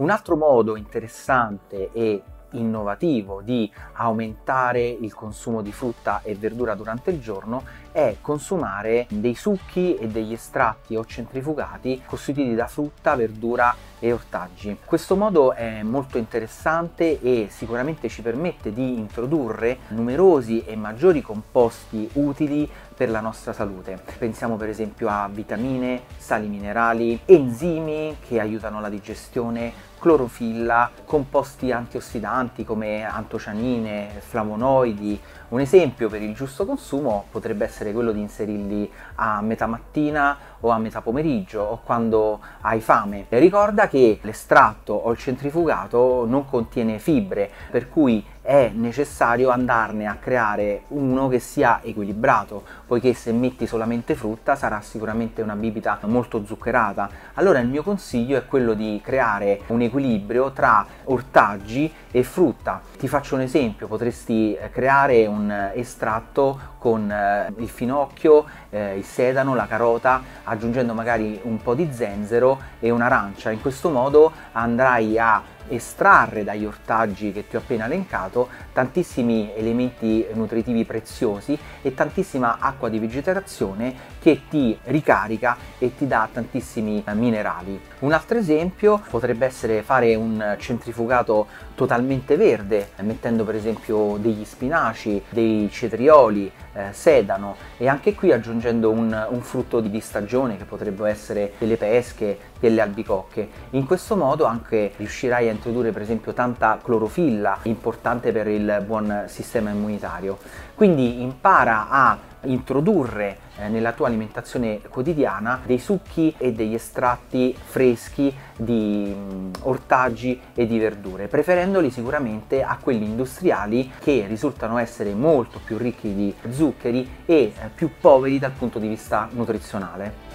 Un altro modo interessante e innovativo di aumentare il consumo di frutta e verdura durante il giorno è consumare dei succhi e degli estratti o centrifugati costituiti da frutta, verdura e ortaggi. Questo modo è molto interessante e sicuramente ci permette di introdurre numerosi e maggiori composti utili per la nostra salute. Pensiamo per esempio a vitamine, sali minerali, enzimi che aiutano la digestione, clorofilla, composti antiossidanti come antocianine, flavonoidi. Un esempio per il giusto consumo potrebbe essere quello di inserirli a metà mattina o a metà pomeriggio o quando hai fame. Ricorda che l'estratto o il centrifugato non contiene fibre, per cui è necessario andarne a creare uno che sia equilibrato, poiché se metti solamente frutta sarà sicuramente una bibita molto zuccherata. Allora il mio consiglio è quello di creare un equilibrio tra ortaggi e frutta. Ti faccio un esempio, potresti creare un estratto con eh, il finocchio, eh, il sedano, la carota, aggiungendo magari un po' di zenzero e un'arancia. In questo modo andrai a estrarre dagli ortaggi che ti ho appena elencato tantissimi elementi nutritivi preziosi e tantissima acqua di vegetazione che ti ricarica e ti dà tantissimi minerali. Un altro esempio potrebbe essere fare un centrifugato totalmente verde, mettendo per esempio degli spinaci, dei cetrioli, eh, sedano e anche qui aggiungendo un, un frutto di, di stagione che potrebbero essere delle pesche, delle albicocche. In questo modo anche riuscirai a introdurre per esempio tanta clorofilla, importante per il buon sistema immunitario. Quindi impara a introdurre eh, nella tua alimentazione quotidiana dei succhi e degli estratti freschi di mh, mm, ortaggi e di verdure, preferendoli sicuramente a quelli industriali che risultano essere molto più ricchi di zuccheri e eh, più poveri dal punto di vista nutrizionale.